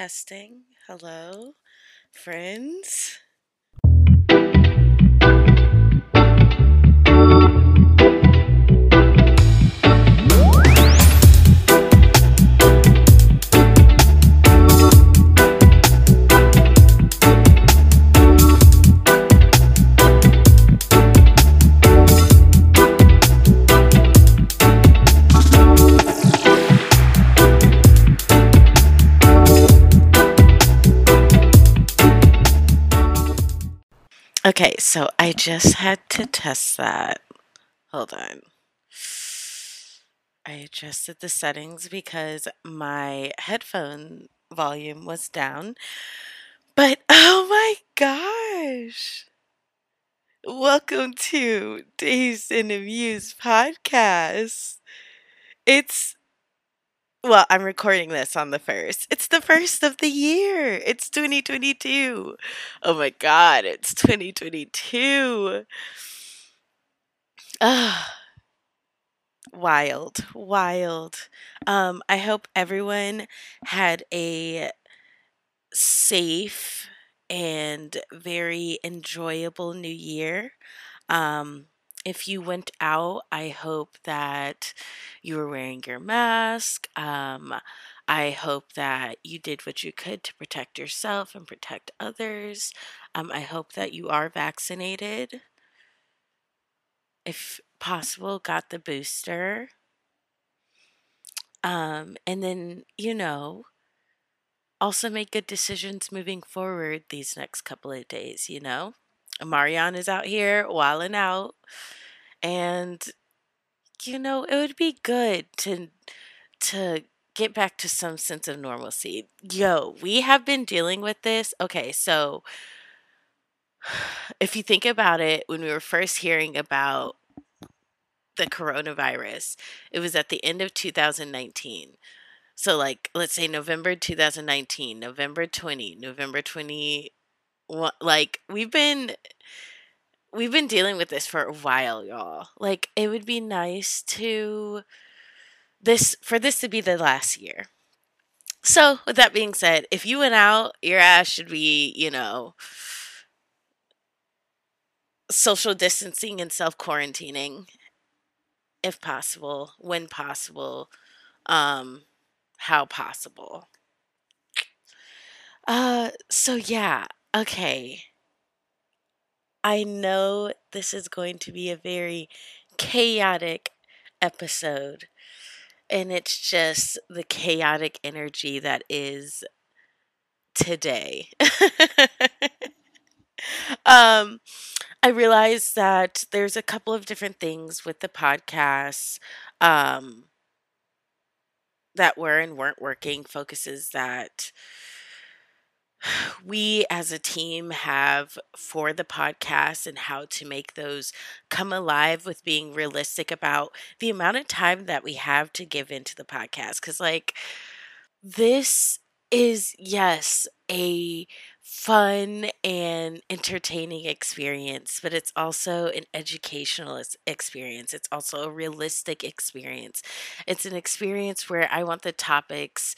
Testing. Hello, friends. So I just had to test that. Hold on. I adjusted the settings because my headphone volume was down. But oh my gosh. Welcome to Dazed and Amused podcast. It's well, I'm recording this on the first. It's the first of the year. It's 2022. Oh my god, it's 2022. Ah, wild, wild. Um, I hope everyone had a safe and very enjoyable new year. Um, if you went out, I hope that you were wearing your mask. Um, I hope that you did what you could to protect yourself and protect others. Um, I hope that you are vaccinated. If possible, got the booster. Um, and then, you know, also make good decisions moving forward these next couple of days, you know? Marion is out here wilding out. And you know, it would be good to to get back to some sense of normalcy. Yo, we have been dealing with this. Okay, so if you think about it, when we were first hearing about the coronavirus, it was at the end of 2019. So, like, let's say November 2019, November 20, November 20, like, we've been we've been dealing with this for a while, y'all. Like it would be nice to this for this to be the last year. So, with that being said, if you went out, your ass should be, you know, social distancing and self quarantining if possible, when possible, um, how possible. Uh, so yeah, okay. I know this is going to be a very chaotic episode. And it's just the chaotic energy that is today. um, I realized that there's a couple of different things with the podcast um, that were and weren't working, focuses that we as a team have for the podcast and how to make those come alive with being realistic about the amount of time that we have to give into the podcast. Because, like, this is, yes, a fun and entertaining experience, but it's also an educational experience. It's also a realistic experience. It's an experience where I want the topics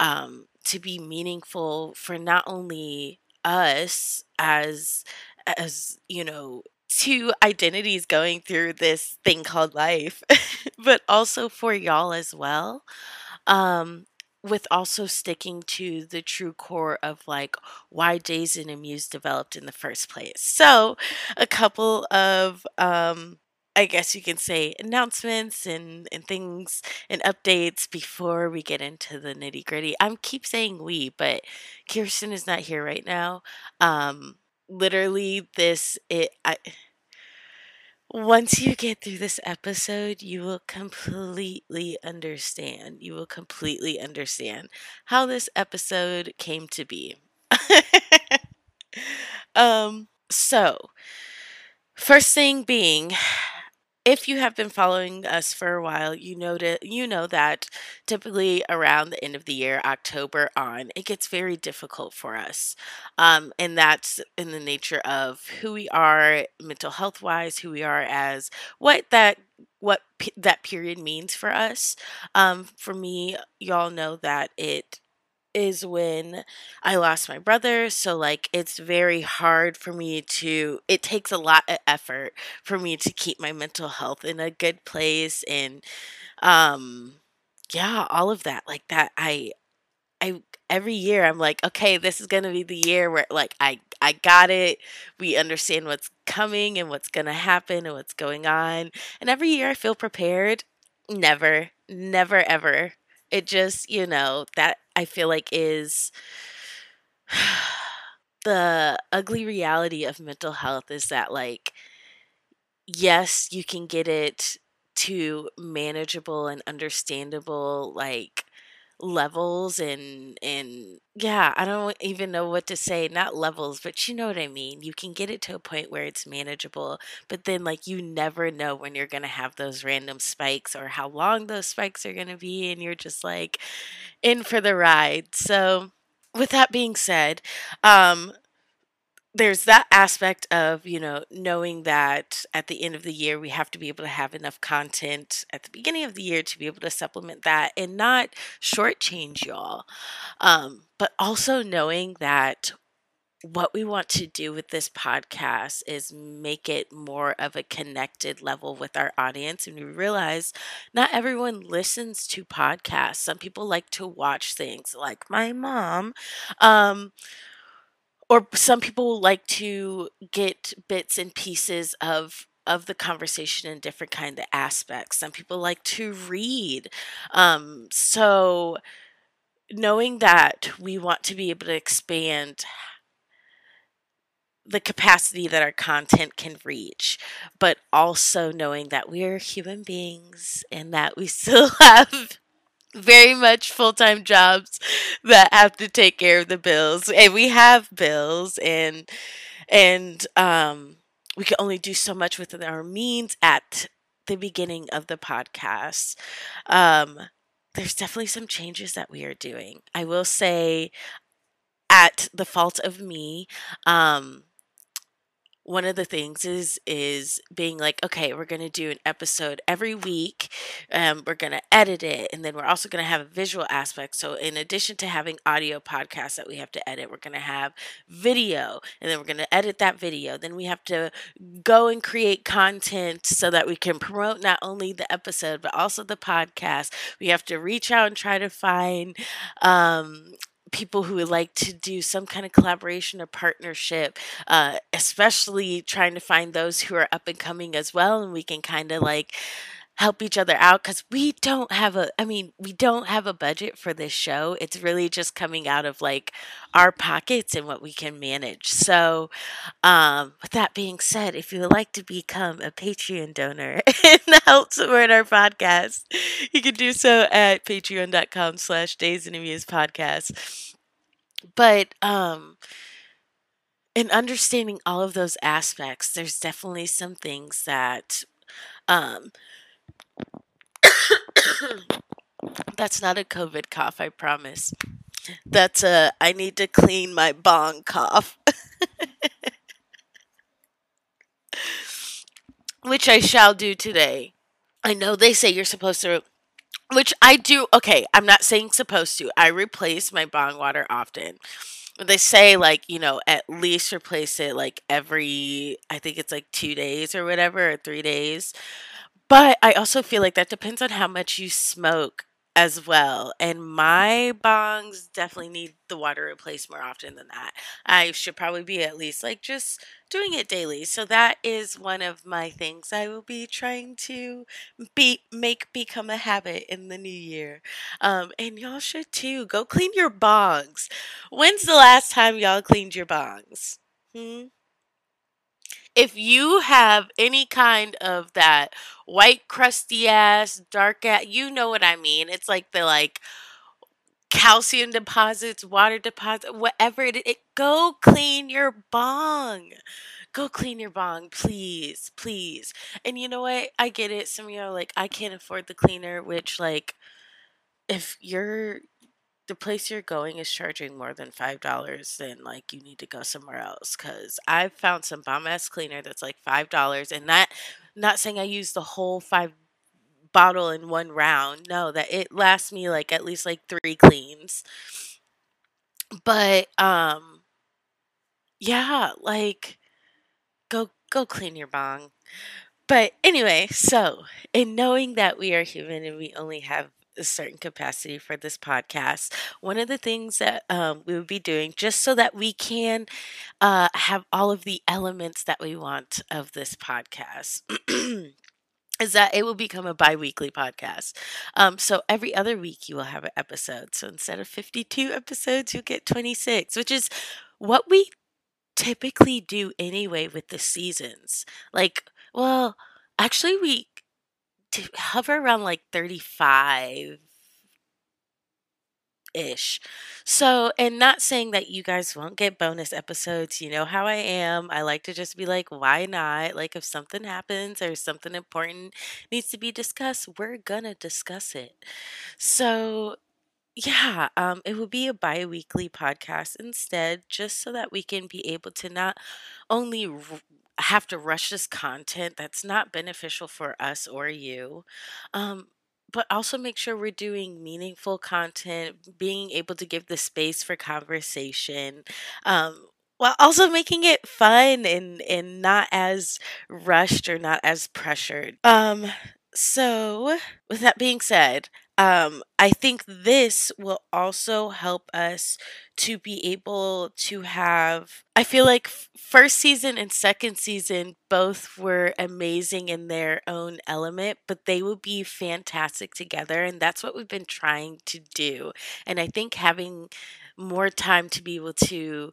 um, to be meaningful for not only us as as you know two identities going through this thing called life but also for y'all as well um with also sticking to the true core of like why Dazed and Amused developed in the first place. So, a couple of um I guess you can say announcements and, and things and updates before we get into the nitty gritty. I'm keep saying we, but Kirsten is not here right now. Um, literally, this it. I, once you get through this episode, you will completely understand. You will completely understand how this episode came to be. um, so, first thing being, if you have been following us for a while, you know that you know that typically around the end of the year, October on, it gets very difficult for us, um, and that's in the nature of who we are, mental health wise, who we are as what that what that period means for us. Um, for me, y'all know that it is when I lost my brother. So, like, it's very hard for me to, it takes a lot of effort for me to keep my mental health in a good place. And, um, yeah, all of that. Like, that, I, I, every year I'm like, okay, this is going to be the year where, like, I, I got it. We understand what's coming and what's going to happen and what's going on. And every year I feel prepared. Never, never, ever. It just, you know, that I feel like is the ugly reality of mental health is that like yes, you can get it to manageable and understandable like levels and and yeah, I don't even know what to say, not levels, but you know what I mean. You can get it to a point where it's manageable, but then like you never know when you're going to have those random spikes or how long those spikes are going to be and you're just like in for the ride. So, with that being said, um there's that aspect of you know knowing that at the end of the year we have to be able to have enough content at the beginning of the year to be able to supplement that and not shortchange y'all um, but also knowing that what we want to do with this podcast is make it more of a connected level with our audience. And we realize not everyone listens to podcasts. Some people like to watch things, like my mom. Um, or some people like to get bits and pieces of of the conversation in different kind of aspects. Some people like to read. Um, so knowing that we want to be able to expand the capacity that our content can reach, but also knowing that we're human beings and that we still have very much full time jobs that have to take care of the bills. And we have bills and and um we can only do so much within our means at the beginning of the podcast. Um there's definitely some changes that we are doing. I will say at the fault of me, um one of the things is is being like okay we're going to do an episode every week um, we're going to edit it and then we're also going to have a visual aspect. So in addition to having audio podcasts that we have to edit we're going to have video and then we're going to edit that video. Then we have to go and create content so that we can promote not only the episode but also the podcast. We have to reach out and try to find um, people who would like to do some kind of collaboration or partnership, uh, especially trying to find those who are up and coming as well, and we can kind of like help each other out because we don't have a i mean we don't have a budget for this show. It's really just coming out of like our pockets and what we can manage. So um with that being said if you would like to become a patreon donor and help support our podcast you can do so at patreon.com slash Dazed and Amused podcast. But um in understanding all of those aspects there's definitely some things that um That's not a COVID cough, I promise. That's a I need to clean my bong cough. Which I shall do today. I know they say you're supposed to which I do. Okay, I'm not saying supposed to. I replace my bong water often. They say like, you know, at least replace it like every I think it's like 2 days or whatever or 3 days. But I also feel like that depends on how much you smoke as well. And my bongs definitely need the water replaced more often than that. I should probably be at least like just doing it daily. So that is one of my things I will be trying to be make become a habit in the new year. Um, and y'all should too. Go clean your bongs. When's the last time y'all cleaned your bongs? Hmm? If you have any kind of that white crusty ass dark ass you know what i mean. It's like the like calcium deposits water deposits whatever it, it go clean your bong. Go clean your bong please please. And you know what? I get it. Some of are like i can't afford the cleaner which like if you're the place you're going is charging more than five dollars, then like you need to go somewhere else. Cause I've found some bomb ass cleaner that's like five dollars, and that not saying I use the whole five bottle in one round. No, that it lasts me like at least like three cleans. But um yeah, like go go clean your bong. But anyway, so in knowing that we are human and we only have a certain capacity for this podcast, one of the things that um, we would be doing just so that we can uh, have all of the elements that we want of this podcast. is that it will become a bi-weekly podcast. Um, so every other week you will have an episode. So instead of 52 episodes, you'll get 26, which is what we typically do anyway with the seasons. Like, well, actually we hover around like 35 ish. So, and not saying that you guys won't get bonus episodes. You know how I am. I like to just be like, why not? Like, if something happens or something important needs to be discussed, we're gonna discuss it. So, yeah, um, it will be a bi weekly podcast instead, just so that we can be able to not only have to rush this content that's not beneficial for us or you, um, but also make sure we're doing meaningful content, being able to give the space for conversation, um, while also making it fun and and not as rushed or not as pressured. Um, so with that being said, um, I think this will also help us to be able to have. I feel like first season and second season both were amazing in their own element, but they will be fantastic together. And that's what we've been trying to do. And I think having more time to be able to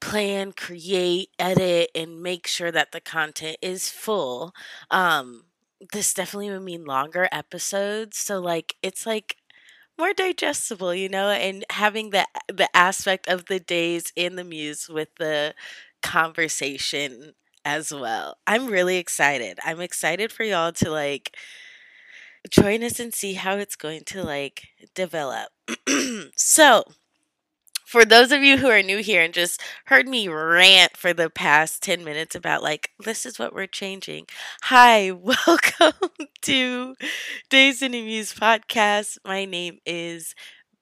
plan, create, edit, and make sure that the content is full. Um, this definitely would mean longer episodes. So like it's like more digestible, you know, and having the the aspect of the days in the muse with the conversation as well. I'm really excited. I'm excited for y'all to like join us and see how it's going to like develop. so, for those of you who are new here and just heard me rant for the past 10 minutes about like this is what we're changing. Hi welcome to Dazed and Amused podcast. My name is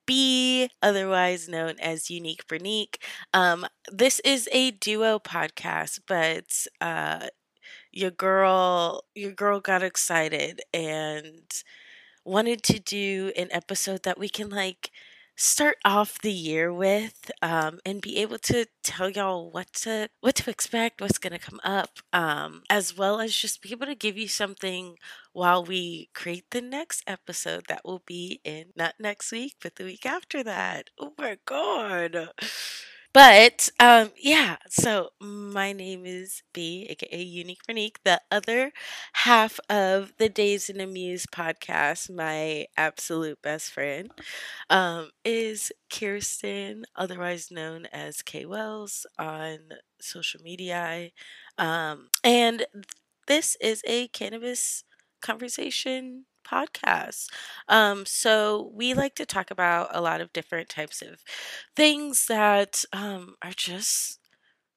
Bee otherwise known as unique Brinique um, this is a duo podcast but uh, your girl your girl got excited and wanted to do an episode that we can like start off the year with um, and be able to tell y'all what to what to expect what's going to come up um, as well as just be able to give you something while we create the next episode that will be in not next week but the week after that. Oh my god but um, yeah, so my name is Bee, aka Unique Brinique, the other half of the Dazed and Amused podcast, my absolute best friend, um, is Kirsten, otherwise known as Kwelzz on social media. Um, and this is a cannabis conversation podcast. Um, so we like to talk about a lot of different types of things that um, are just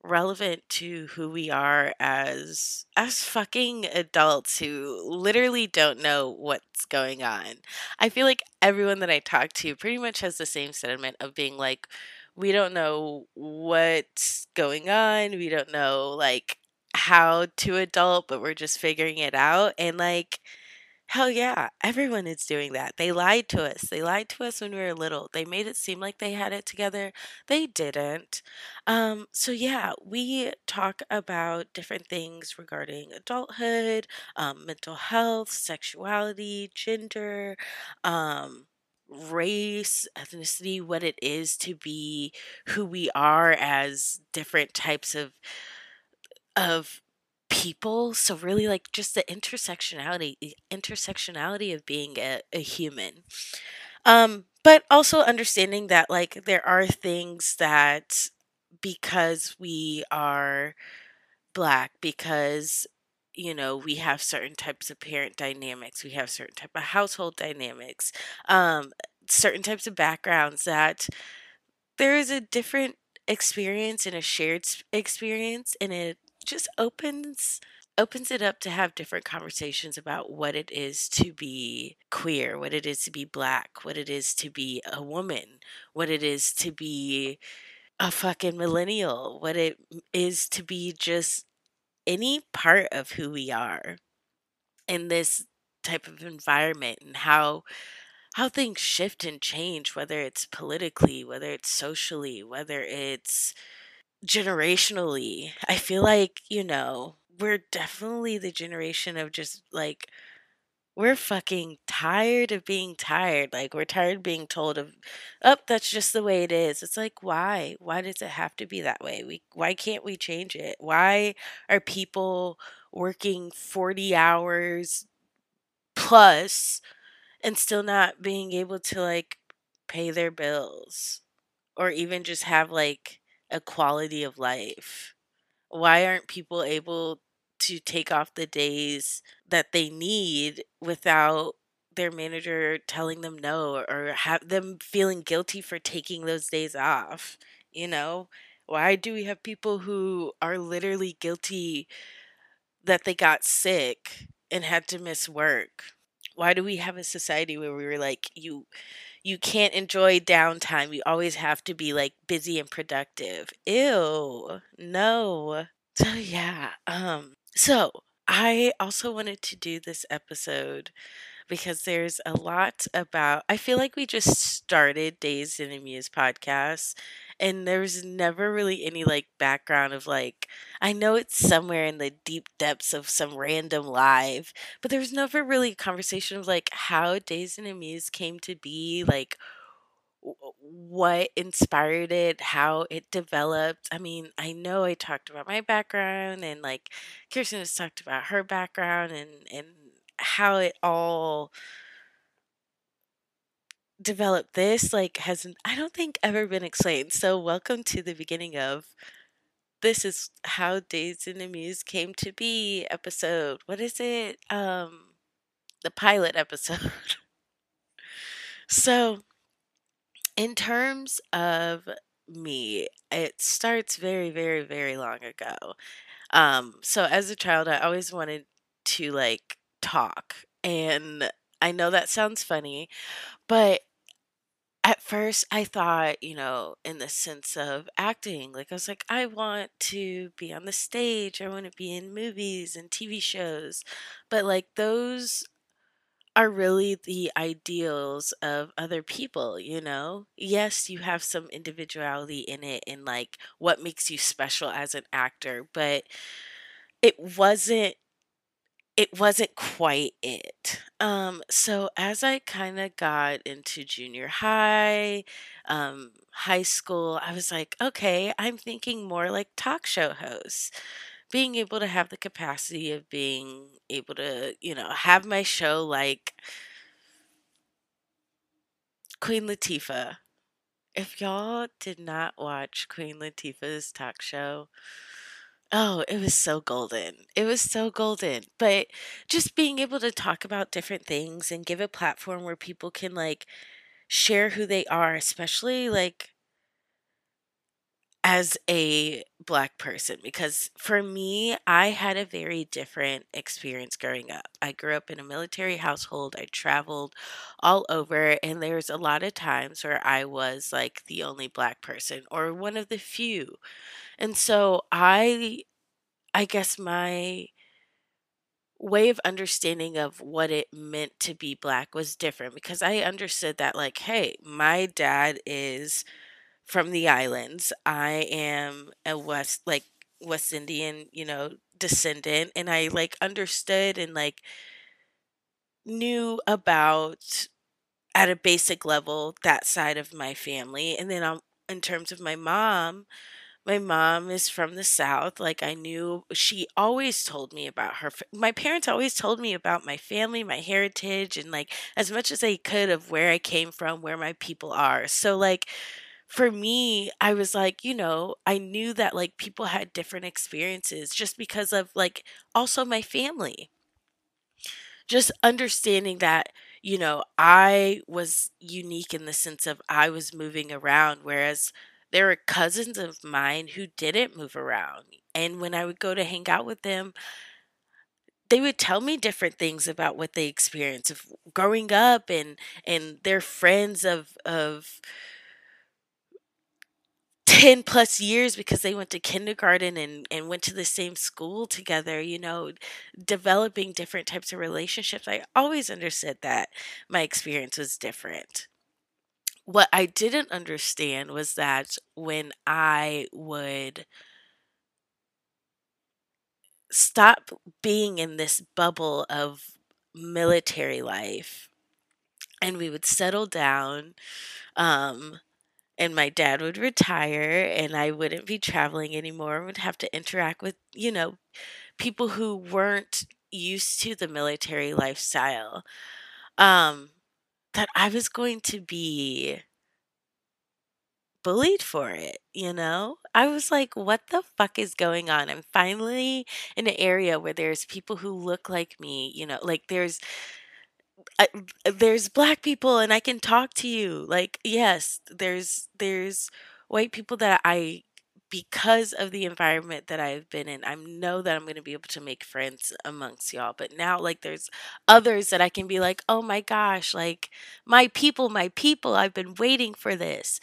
relevant to who we are as as fucking adults who literally don't know what's going on. I feel like everyone that I talk to pretty much has the same sentiment of being like we don't know what's going on. We don't know like how to adult, but we're just figuring it out and like Hell yeah, everyone is doing that. They lied to us. They lied to us when we were little. They made it seem like they had it together. They didn't. Um, so yeah, we talk about different things regarding adulthood, um, mental health, sexuality, gender, um, race, ethnicity, what it is to be who we are as different types of of people. So really like just the intersectionality the intersectionality of being a, a human. Um, but also understanding that like there are things that because we are black, because you know we have certain types of parent dynamics, we have certain type of household dynamics, um, certain types of backgrounds that there is a different experience and a shared experience and it just opens opens it up to have different conversations about what it is to be queer, what it is to be black, what it is to be a woman, what it is to be a fucking millennial, what it is to be just any part of who we are in this type of environment and how how things shift and change whether it's politically whether it's socially whether it's generationally i feel like you know we're definitely the generation of just like we're fucking tired of being tired. Like we're tired of being told of, oh, that's just the way it is. It's like why? Why does it have to be that way? We why can't we change it? Why are people working 40 hours plus and still not being able to like pay their bills or even just have like a quality of life? Why aren't people able to take off the days that they need without their manager telling them no or have them feeling guilty for taking those days off you know why do we have people who are literally guilty that they got sick and had to miss work why do we have a society where we were like you you can't enjoy downtime. You always have to be like busy and productive. Ew no. So yeah um so, I also wanted to do this episode because there's a lot about I feel like we just started Dazed and Amused podcast and there's never really any like background of like I know it's somewhere in the deep depths of some random live, but there was never really a conversation of like how Dazed and Amused came to be, like what inspired it, how it developed. I mean, I know I talked about my background and like Kirsten has talked about her background and and how it all developed this like hasn't I don't think ever been explained. So welcome to the beginning of this is how Days in the Muse came to be episode. What is it? Um the pilot episode. so in terms of me, it starts very, very, very long ago. Um, so as a child, I always wanted to like talk. And I know that sounds funny, but at first I thought, you know, in the sense of acting, like I was like, I want to be on the stage, I want to be in movies and TV shows. But like those are really the ideals of other people, you know? Yes, you have some individuality in it and like what makes you special as an actor, but it wasn't it wasn't quite it. Um so as I kind of got into junior high, um high school, I was like, okay, I'm thinking more like talk show hosts being able to have the capacity of being able to, you know, have my show like Queen Latifah. If y'all did not watch Queen Latifah's talk show, oh, it was so golden. It was so golden. But just being able to talk about different things and give a platform where people can like share who they are, especially like as a black person because for me I had a very different experience growing up. I grew up in a military household. I traveled all over and there's a lot of times where I was like the only black person or one of the few. And so I I guess my way of understanding of what it meant to be black was different because I understood that like hey, my dad is from the islands. I am a West like West Indian, you know, descendant and I like understood and like knew about at a basic level that side of my family. And then um, in terms of my mom, my mom is from the south like i knew she always told me about her my parents always told me about my family my heritage and like as much as they could of where i came from where my people are so like for me, I was like, you know, I knew that like people had different experiences just because of like also my family. Just understanding that, you know, I was unique in the sense of I was moving around, whereas there were cousins of mine who didn't move around. And when I would go to hang out with them, they would tell me different things about what they experienced of growing up and and their friends of of 10 plus years because they went to kindergarten and, and went to the same school together, you know, developing different types of relationships. I always understood that my experience was different. What I didn't understand was that when I would stop being in this bubble of military life and we would settle down um and my dad would retire and I wouldn't be traveling anymore would have to interact with you know people who weren't used to the military lifestyle um that I was going to be bullied for it, you know? I was like, what the fuck is going on? I'm finally in an area where there's people who look like me, you know, like there's uh, there's black people and I can talk to you. Like, yes, there's there's white people that I because of the environment that I've been in, I know that I'm going to be able to make friends amongst y'all. But now, like, there's others that I can be like, oh my gosh, like, my people, my people, I've been waiting for this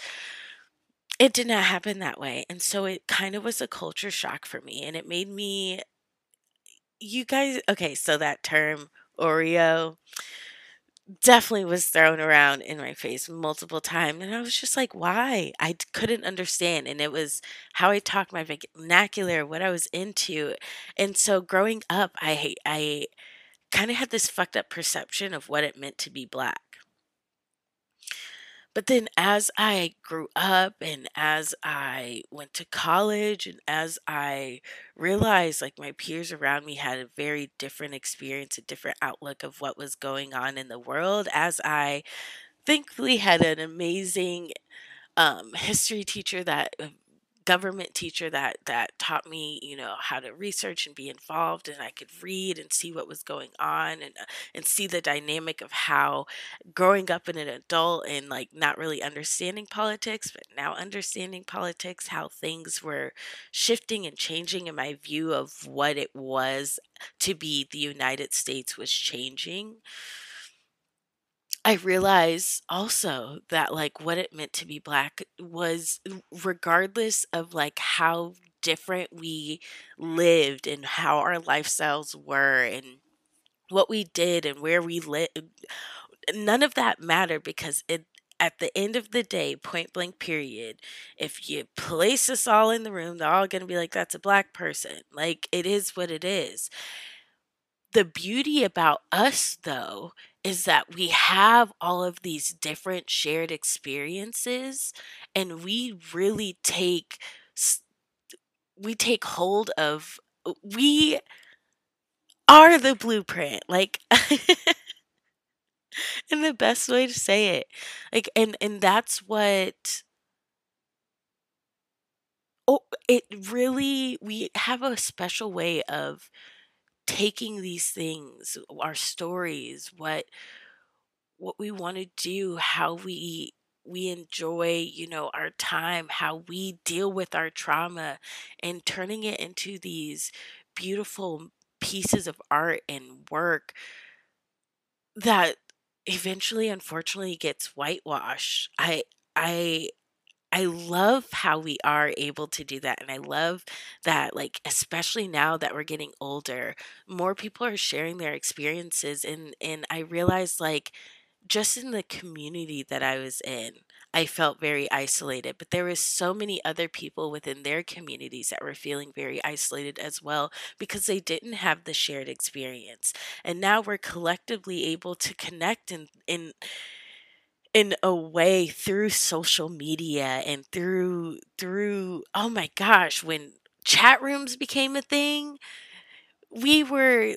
it did not happen that way. And so it kind of was a culture shock for me. And it made me, you guys, okay, so that term Oreo definitely was thrown around in my face multiple times. And I was just like, why? i couldn't understand. And it was how I talked my vernacular, what I was into. And so growing up, I, I kind of had this fucked up perception of what it meant to be black. But then as I grew up and as I went to college and as I realized like my peers around me had a very different experience, a different outlook of what was going on in the world, as I thankfully had an amazing um, history teacher that uh, government teacher that that taught me you know how to research and be involved and I could read and see what was going on and uh, and see the dynamic of how growing up in an adult and like not really understanding politics but now understanding politics how things were shifting and changing and my view of what it was to be the United States was changing I realize also that like what it meant to be black was regardless of like how different we lived and how our lifestyles were and what we did and where we lived um, none of that mattered because it at the end of the day, point blank period, if you place us all in the room, they're all going to be like, that's a black person. Like, it is what it is. The beauty about us, though, is that we have all of these different shared experiences and we really take we take hold of we are the blueprint like in the best way to say it. Like and and that's what oh it really we have a special way of taking these things, our stories, what what we want to do, how we we enjoy, you know, our time, how we deal with our trauma and turning it into these beautiful pieces of art and work that eventually unfortunately gets whitewashed. I I I love how we are able to do that. And I love that, like, especially now that we're getting older, more people are sharing their experiences. And, and I realized, like, just in the community that I was in, I felt very isolated, but there was so many other people within their communities that were feeling very isolated as well because they didn't have the shared experience. And now we're collectively able to connect and in, in a way through social media and through through oh my gosh when chat rooms became a thing we were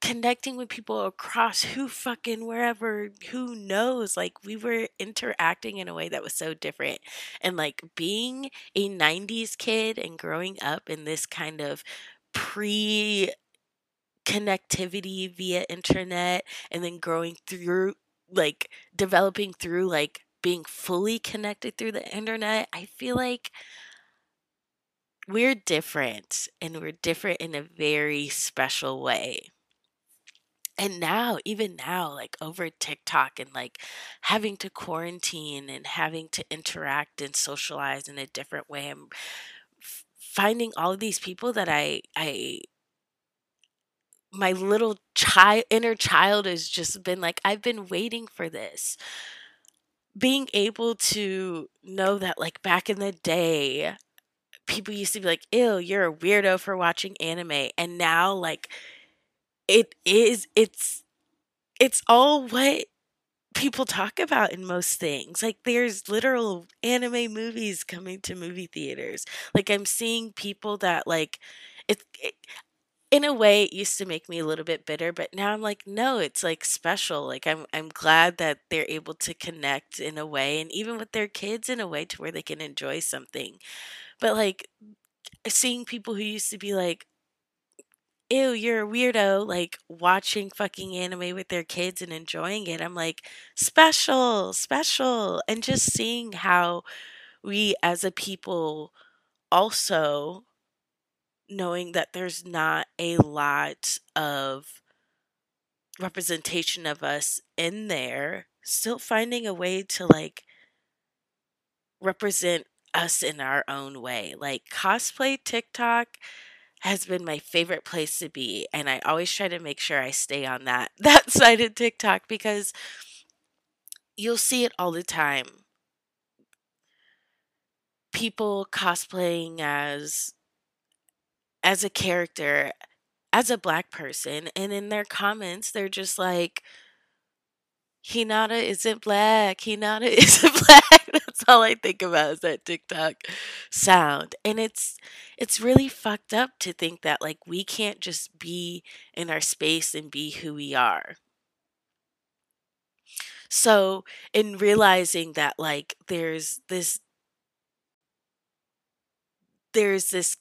connecting with people across who fucking wherever who knows? Like we were interacting in a way that was so different. And like being a 90s kid and growing up in this kind of pre connectivity via internet and then growing through like developing through like being fully connected through the internet, I feel like we're different and we're different in a very special way. and now even now like over tiktok and like having to quarantine and having to interact and socialize in a different way i'm finding all of these people that i i my little child inner child has just been like i've been waiting for this being able to know that like back in the day people used to be like ew you're a weirdo for watching anime and now like it is it's it's all what people talk about in most things. Like there's literal anime movies coming to movie theaters. Like I'm seeing people that like it, it in a way it used to make me a little bit bitter, but now I'm like no, it's like special. Like I'm I'm glad that they're able to connect in a way and even with their kids in a way to where they can enjoy something. But like seeing people who used to be like ew, you're a weirdo, like watching fucking anime with their kids and enjoying it. I'm like, special, special. And just seeing how we as a people also knowing that there's not a lot of representation of us in there, still finding a way to like represent us in our own way. Like cosplay TikTok has been my favorite place to be and I always try to make sure I stay on that that side of TikTok because you'll see it all the time. People cosplaying as as a character as a black person and in their comments they're just like Hinata isn't black. Hinata isn't black. That's all I think about is that TikTok sound. And it's it's really fucked up to think that like we can't just be in our space and be who we are. So, in realizing that like there's this there's this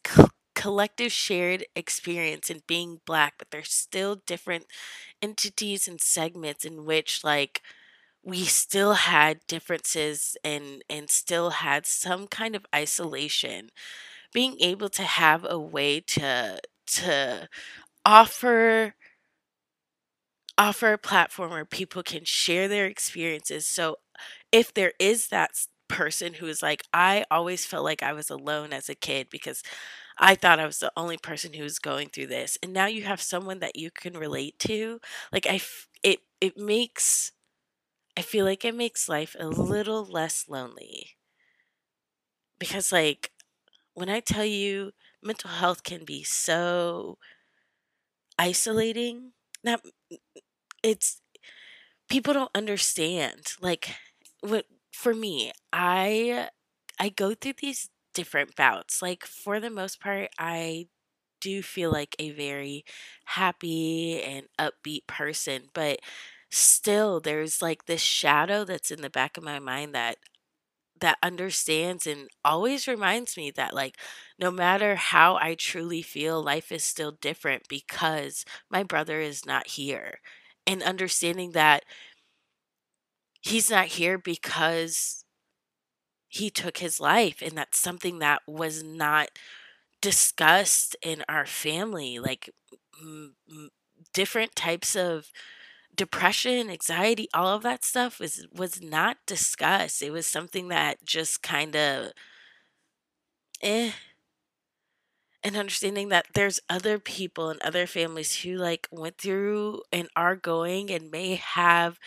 collective shared experience in being black, but there's still different entities and segments in which like we still had differences and and still had some kind of isolation. Being able to have a way to to offer offer a platform where people can share their experiences. So if there is that person who is like I always felt like I was alone as a kid because I thought I was the only person who was going through this. And now you have someone that you can relate to. Like I f- it it makes I feel like it makes life a little less lonely. Because like when I tell you mental health can be so isolating, not it's people don't understand. Like what for me, I I go through these different bouts. Like for the most part, I do feel like a very happy and upbeat person, but still there's like this shadow that's in the back of my mind that that understands and always reminds me that like no matter how I truly feel life is still different because my brother is not here and understanding that he's not here because he took his life and that's something that was not discussed in our family like m- m- different types of depression anxiety all of that stuff was was not discussed. It was something that just kind of eh. And understanding that there's other people and other families who like went through and are going and may have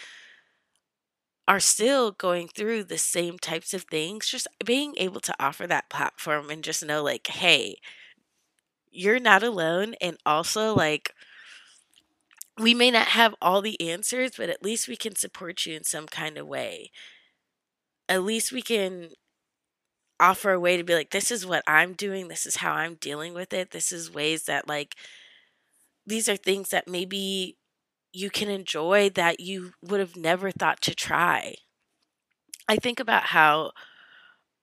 are still going through the same types of things, just being able to offer that platform and just know, like, hey, you're not alone. And also, like, we may not have all the answers, but at least we can support you in some kind of way. At least we can offer a way to be like, this is what I'm doing, this is how I'm dealing with it, this is ways that, like, these are things that maybe you can enjoy that you would have never thought to try. I think about how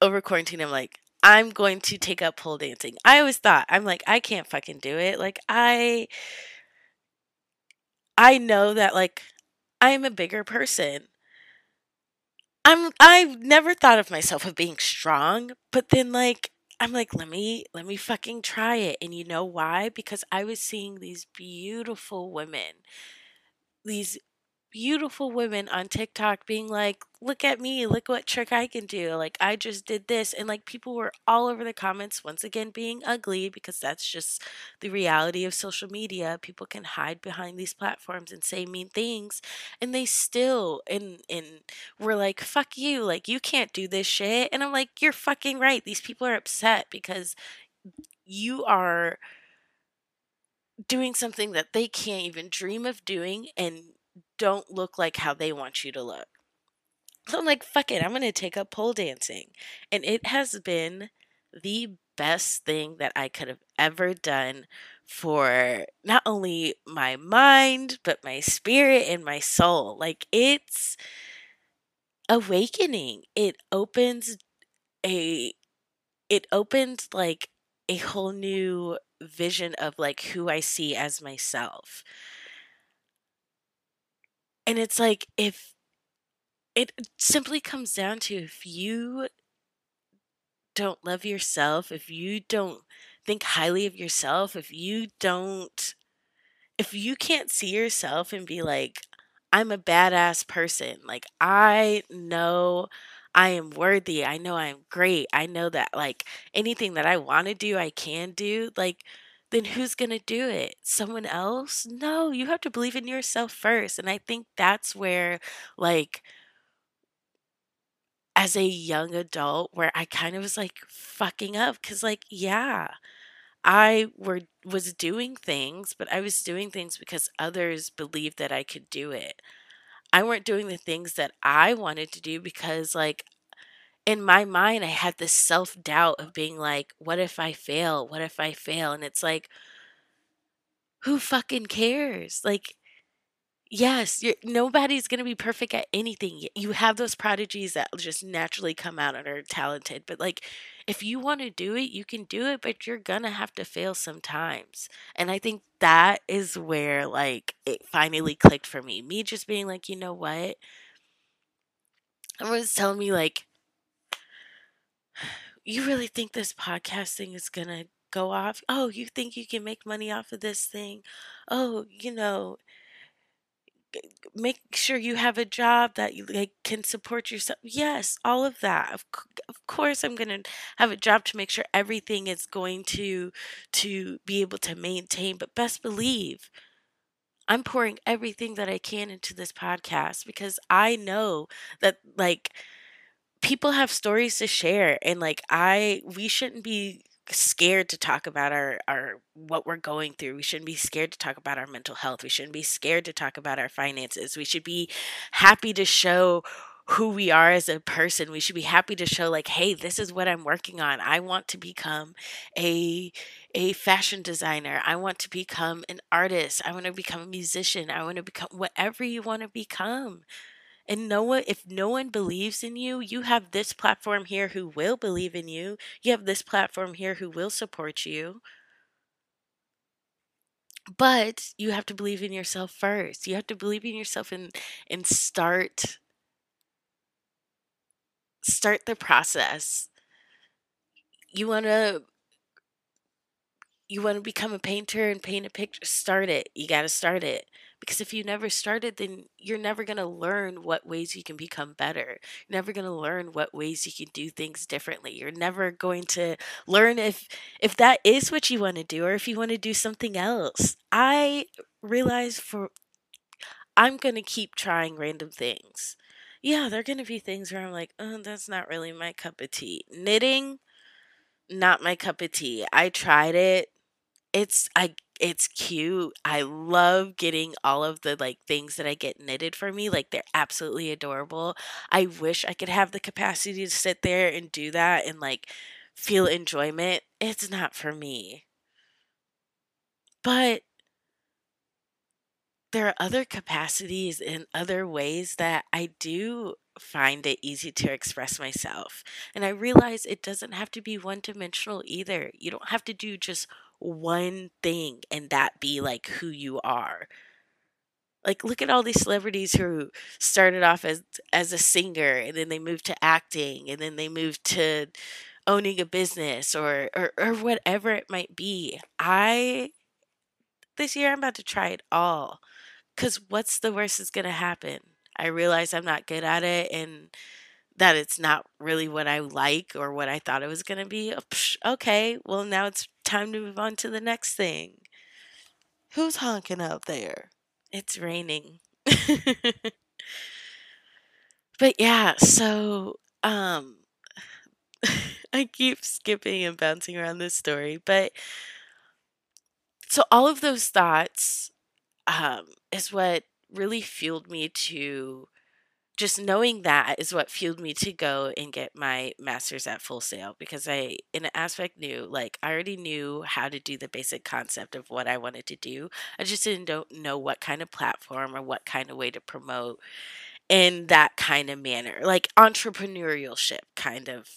over quarantine, I'm like, I'm going to take up pole dancing. I always thought, I'm like, I can't fucking do it. Like, I, I know that, like, I am a bigger person. I'm, I've never thought of myself of being strong, but then, like, I'm like, let me, let me fucking try it. And you know why? Because I was seeing these beautiful women these beautiful women on TikTok being like, look at me, look what trick I can do. Like, I just did this. And like, people were all over the comments, once again, being ugly because that's just the reality of social media. People can hide behind these platforms and say mean things. And they still, and, and we're like, fuck you. Like, you can't do this shit. And I'm like, you're fucking right. These people are upset because you are doing something that they can't even dream of doing and don't look like how they want you to look. So I'm like, fuck it, I'm going to take up pole dancing. And it has been the best thing that I could have ever done for not only my mind, but my spirit and my soul. Like, it's awakening. It opens a, it opens like a whole new vision of like who I see as myself. And it's like if it simply comes down to if you don't love yourself, if you don't think highly of yourself, if you don't if you can't see yourself and be like I'm a badass person, like I know I am worthy. I know I'm great. I know that like anything that I want to do, I can do. Like then who's going to do it? Someone else? No, you have to believe in yourself first. And I think that's where, like, as a young adult, where I kind of was like fucking up because, like, yeah, I were was doing things, but I was doing things because others believed that I could do it. I weren't doing the things that I wanted to do because, like, in my mind, I had this self doubt of being like, what if I fail? What if I fail? And it's like, who fucking cares? Like, yes, nobody's going to be perfect at anything. You have those prodigies that just naturally come out and are talented. But like, if you want to do it, you can do it, but you're going to have to fail sometimes. And I think that is where like it finally clicked for me. Me just being like, you know what? Everyone's telling me like, you really think this podcasting is going to go off? Oh, you think you can make money off of this thing? Oh, you know, make sure you have a job that you like can support yourself. Yes, all of that. Of, of course I'm going to have a job to make sure everything is going to to be able to maintain, but best believe I'm pouring everything that I can into this podcast because I know that like people have stories to share and like I we shouldn't be scared to talk about our our what we're going through. We shouldn't be scared to talk about our mental health. We shouldn't be scared to talk about our finances. We should be happy to show who we are as a person. We should be happy to show like, hey, this is what I'm working on. I want to become a a fashion designer. I want to become an artist. I want to become a musician. I want to become whatever you want to become. And no one, if no one believes in you, you have this platform here who will believe in you. You have this platform here who will support you. But you have to believe in yourself first. You have to believe in yourself and and start start the process. You want to you want to become a painter and paint a picture, start it. You got to start it. Because if you never started, then you're never going to learn what ways you can become better. You're never going to learn what ways you can do things differently. You're never going to learn if if that is what you want to do or if you want to do something else. I realize for I'm going to keep trying random things. Yeah, there're going to be things where I'm like, "Oh, that's not really my cup of tea." Knitting not my cup of tea. I tried it. It's I it's cute. I love getting all of the like things that I get knitted for me. Like they're absolutely adorable. I wish I could have the capacity to sit there and do that and like feel enjoyment. It's not for me. But there are other capacities and other ways that I do find it easy to express myself. And I realize it doesn't have to be one dimensional either. You don't have to do just one thing and that be like who you are. Like look at all these celebrities who started off as as a singer and then they moved to acting and then they moved to owning a business or or, or whatever it might be. I this year I'm about to try it all Because what's the worst going to happen? I realize I'm not good at it and that it's not really what I like or what I thought it was going to be. Oh, okay, well, now it's time to move on to the next thing. Who's honking out there? It's raining. but yeah, so um I keep skipping and bouncing around this story, but so all of those thoughts um, is what really fueled me to just knowing that is what fueled me to go and get my master's at Full Sail because I, in an aspect, knew like I already knew how to do the basic concept of what I wanted to do. I just didn't don't know what kind of platform or what kind of way to promote in that kind of manner, like entrepreneurship kind of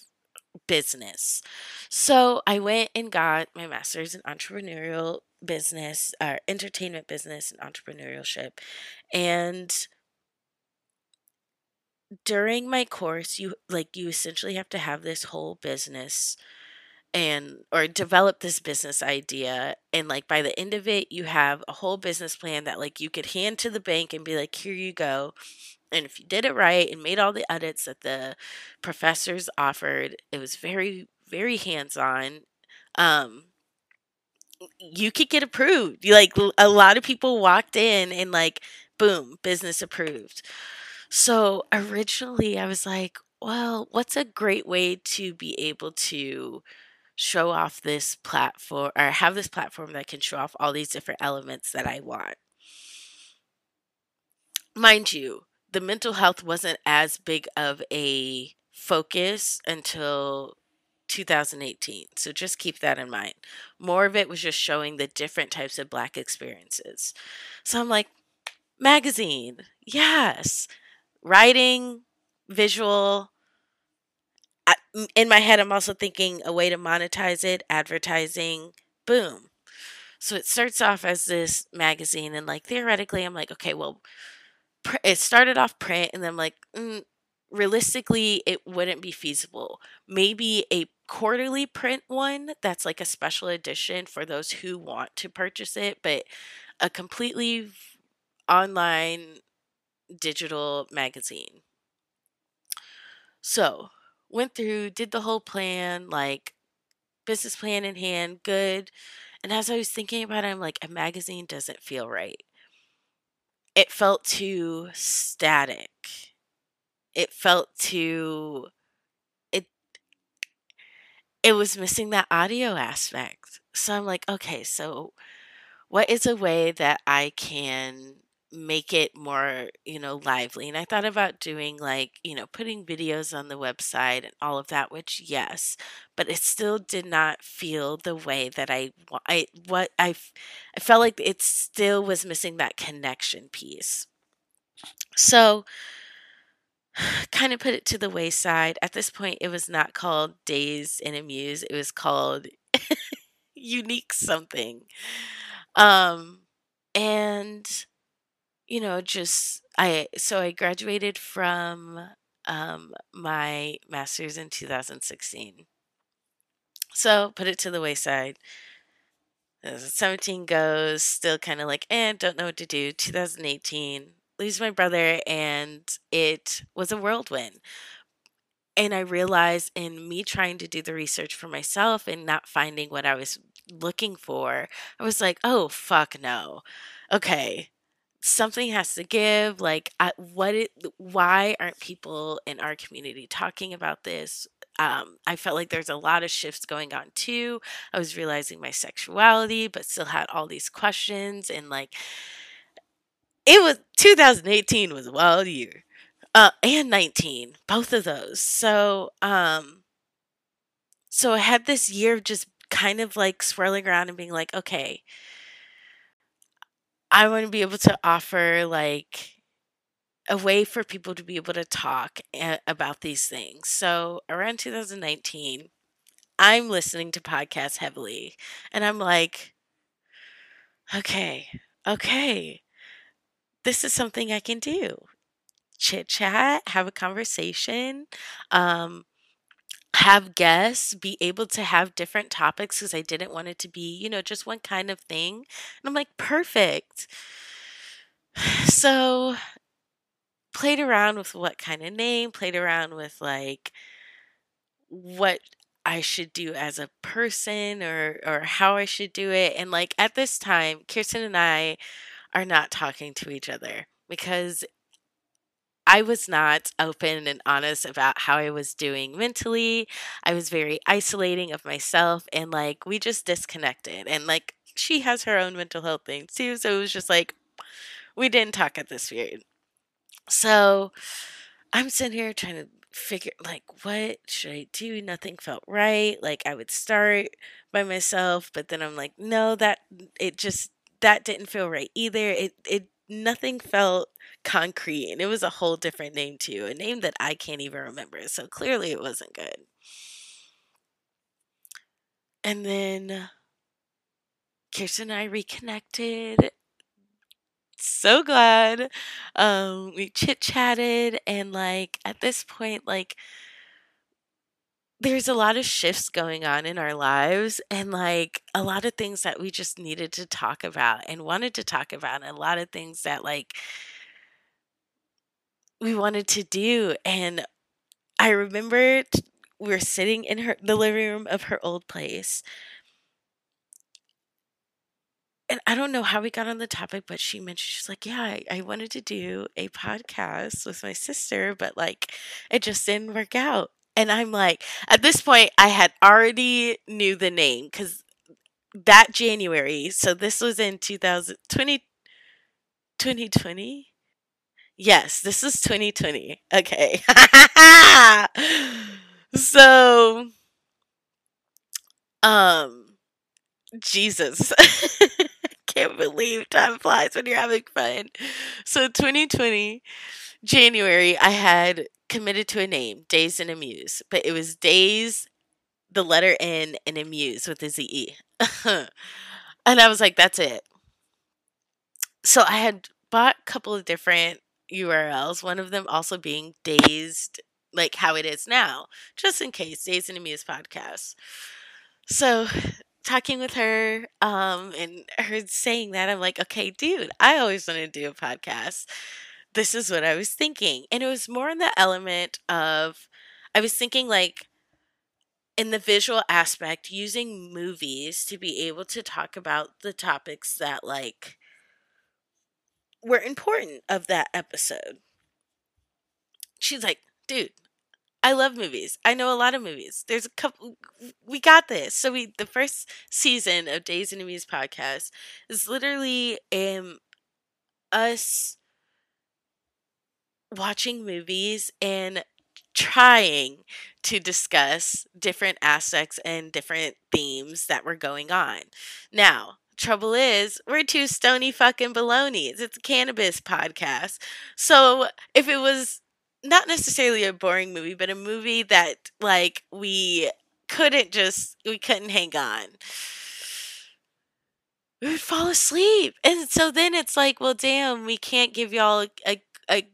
business. So I went and got my master's in entrepreneurial business, or uh, entertainment business and entrepreneurship. And during my course, you like you essentially have to have this whole business and or develop this business idea and like by the end of it you have a whole business plan that like you could hand to the bank and be like here you go and if you did it right and made all the edits that the professors offered, it was very, very hands on. Um, you could get approved. Like a lot of people walked in and like, boom, business approved. So originally I was like, well, what's a great way to be able to show off this platform or have this platform that can show off all these different elements that I want? Mind you, the mental health wasn't as big of a focus until 2018. So just keep that in mind. More of it was just showing the different types of Black experiences. So I'm like, magazine, yes. Writing, visual. In my head, I'm also thinking a way to monetize it, advertising, boom. So it starts off as this magazine, and like theoretically, I'm like, okay, well, it started off print and then I'm like mm, realistically it wouldn't be feasible maybe a quarterly print one that's like a special edition for those who want to purchase it but a completely online digital magazine so went through did the whole plan like business plan in hand good and as i was thinking about it i'm like a magazine doesn't feel right it felt too static. It felt too it it was missing that audio aspect. So I'm like, okay, so what is a way that I can make it more, you know, lively. And I thought about doing like, you know, putting videos on the website and all of that, which yes, but it still did not feel the way that I I what I I felt like it still was missing that connection piece. So kind of put it to the wayside. At this point it was not called Dazed and Amused. It was called Unique something. Um and you know, just I so I graduated from um, my master's in 2016. So put it to the wayside. As 17 goes, still kind of like, eh, don't know what to do. 2018, lose my brother, and it was a whirlwind. And I realized in me trying to do the research for myself and not finding what I was looking for, I was like, oh, fuck no. Okay, something has to give like I, what it why aren't people in our community talking about this? Um, i felt like there's a lot of shifts going on too. I was realizing my sexuality but still had all these questions and like it was 2018 was a wild year. Uh, and 19 both of those. So um so i had this year of just kind of like swirling around and being like okay I want to be able to offer like a way for people to be able to talk a- about these things. So around 2019, I'm listening to podcasts heavily and I'm like, okay, okay, this is something I can do. Chit chat, have a conversation. Um, have guests be able to have different topics because I didn't want it to be, you know, just one kind of thing. And I'm like, perfect. So, played around with what kind of name, played around with like what I should do as a person or or how I should do it. And like at this time, Kirsten and I are not talking to each other because I was not open and honest about how I was doing mentally. I was very isolating of myself and like we just disconnected. And like she has her own mental health things too. So it was just like we didn't talk at this period. So I'm sitting here trying to figure like what should I do? Nothing felt right. Like I would start by myself, but then I'm like, no, that it just that didn't feel right either. It it nothing felt concrete and it was a whole different name too, a name that I can't even remember. So clearly it wasn't good. And then Kirsten and I reconnected so glad. Um, we chit chatted, and like at this point, like there's a lot of shifts going on in our lives, and like a lot of things that we just needed to talk about and wanted to talk about, and a lot of things that like we wanted to do. And I remember we were sitting in her the living room of her old place and I don't know how we got on the topic, but she mentioned she's like, yeah, I, I wanted to do a podcast with my sister, but like it just didn't work out. And I'm like, at this point, I had already knew the name because that January, so this was in 2020, 2020. Yes, this is 2020. Okay. so, um, Jesus. can't believe time flies when you're having fun. So 2020, January, I had committed to a name, Days and Amuse, but it was Days, the letter N, and Amuse with a Z-E. and I was like, that's it. So I had bought a couple of different URLs, one of them also being Dazed, like how it is now, just in case, Days and Amuse podcast. So talking with her um and her saying that i'm like okay dude i always wanted to do a podcast this is what i was thinking and it was more in the element of i was thinking like in the visual aspect using movies to be able to talk about the topics that like were important of that episode she's like dude I love movies. I know a lot of movies. There's a couple. We got this. So we the first season of Dazed and Amused podcast is literally um us watching movies and trying to discuss different aspects and different themes that were going on. Now, trouble is, we're two stony fucking balonies. It's a cannabis podcast. So if it was not necessarily a boring movie, but a movie that like we couldn't just we couldn't hang on. We would fall asleep. And so then it's like, well damn, we can't give y'all a, a, a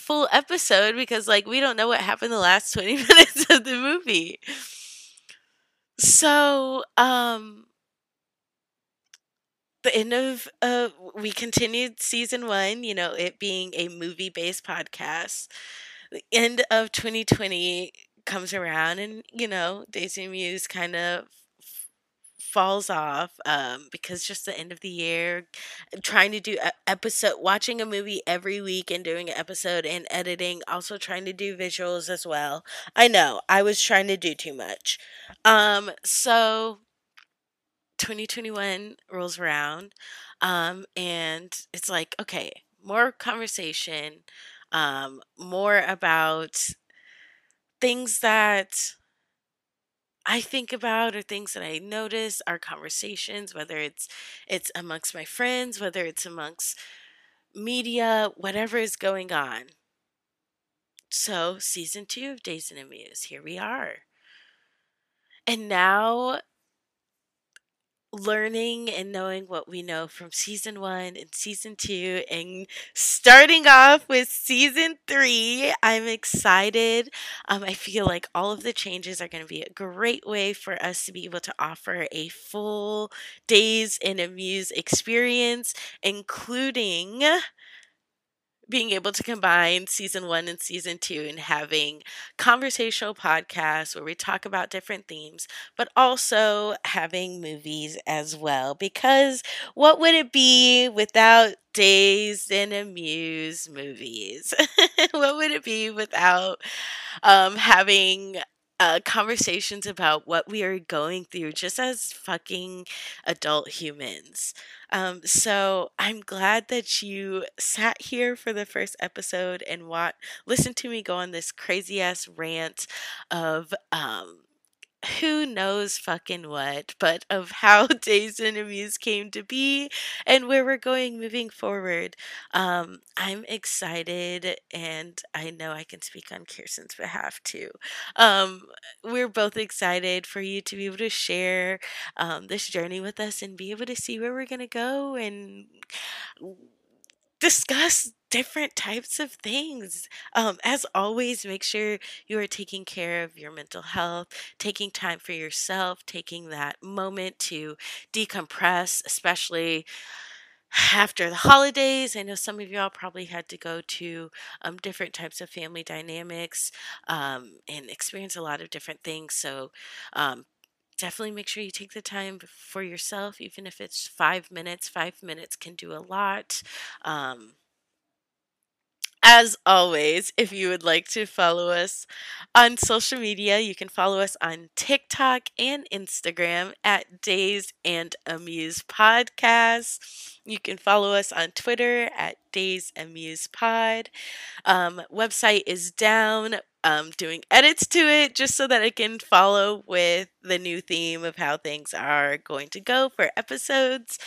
full episode because like we don't know what happened the last 20 minutes of the movie. So, um the end of uh we continued season one you know it being a movie based podcast the end of 2020 comes around and you know Dazed and Amused kind of falls off um, because just the end of the year trying to do episode watching a movie every week and doing an episode and editing also trying to do visuals as well. I know i was trying to do too much. Um so 2021 rolls around um, and it's like okay more conversation um, more about things that I think about or things that I notice our conversations whether it's it's amongst my friends whether it's amongst media whatever is going on. So season 2 of Dazed and Amused here we are. And now learning and knowing what we know from season one and season two and starting off with season three. I'm excited. Um, I feel like all of the changes are going to be a great way for us to be able to offer a full Dazed and Amused experience, including being able to combine season one and season two and having conversational podcasts where we talk about different themes, but also having movies as well. Because what would it be without Dazed and Amused movies? what would it be without um, having uh, conversations about what we are going through just as fucking adult humans. Um, so I'm glad that you sat here for the first episode and what listened to me go on this crazy ass rant of um, who knows fucking what, but of how Dazed and Amused came to be and where we're going moving forward. Um, I'm excited, and I know I can speak on Kirsten's behalf too. Um, we're both excited for you to be able to share um, this journey with us and be able to see where we're going to go and discuss different types of things. Um, as always, make sure you are taking care of your mental health, taking time for yourself, taking that moment to decompress, especially after the holidays. I know some of y'all probably had to go to um, different types of family dynamics um, and experience a lot of different things. So, um, definitely make sure you take the time for yourself, even if it's five minutes. Five minutes can do a lot. Um, as always, if you would like to follow us on social media, you can follow us on TikTok and Instagram at Dazed and Amused Podcast. You can follow us on Twitter at Dazed Amused Pod. Um, website is down. Um, doing edits to it just so that I can follow with the new theme of how things are going to go for episodes.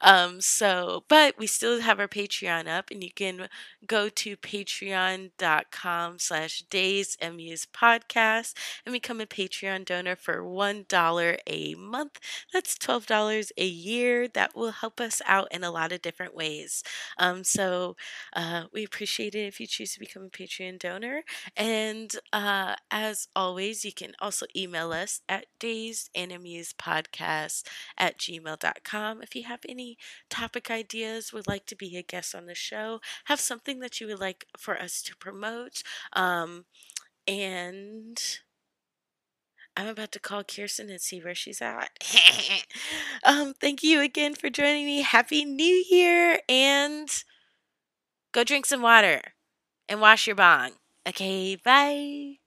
Um, so, but we still have our Patreon up, and you can go to patreon.com slash dazed amused podcast and become a Patreon donor for $1 a month. That's $12 a year. That will help us out in a lot of different ways. Um, so, uh, we appreciate it if you choose to become a Patreon donor. And uh, as always, you can also email us at dazed and amused podcast at gmail.com if you have any topic ideas, would like to be a guest on the show, have something that you would like for us to promote. Um, and I'm about to call Kirsten and see where she's at. um, thank you again for joining me. Happy New Year and go drink some water and wash your bong. Okay, bye.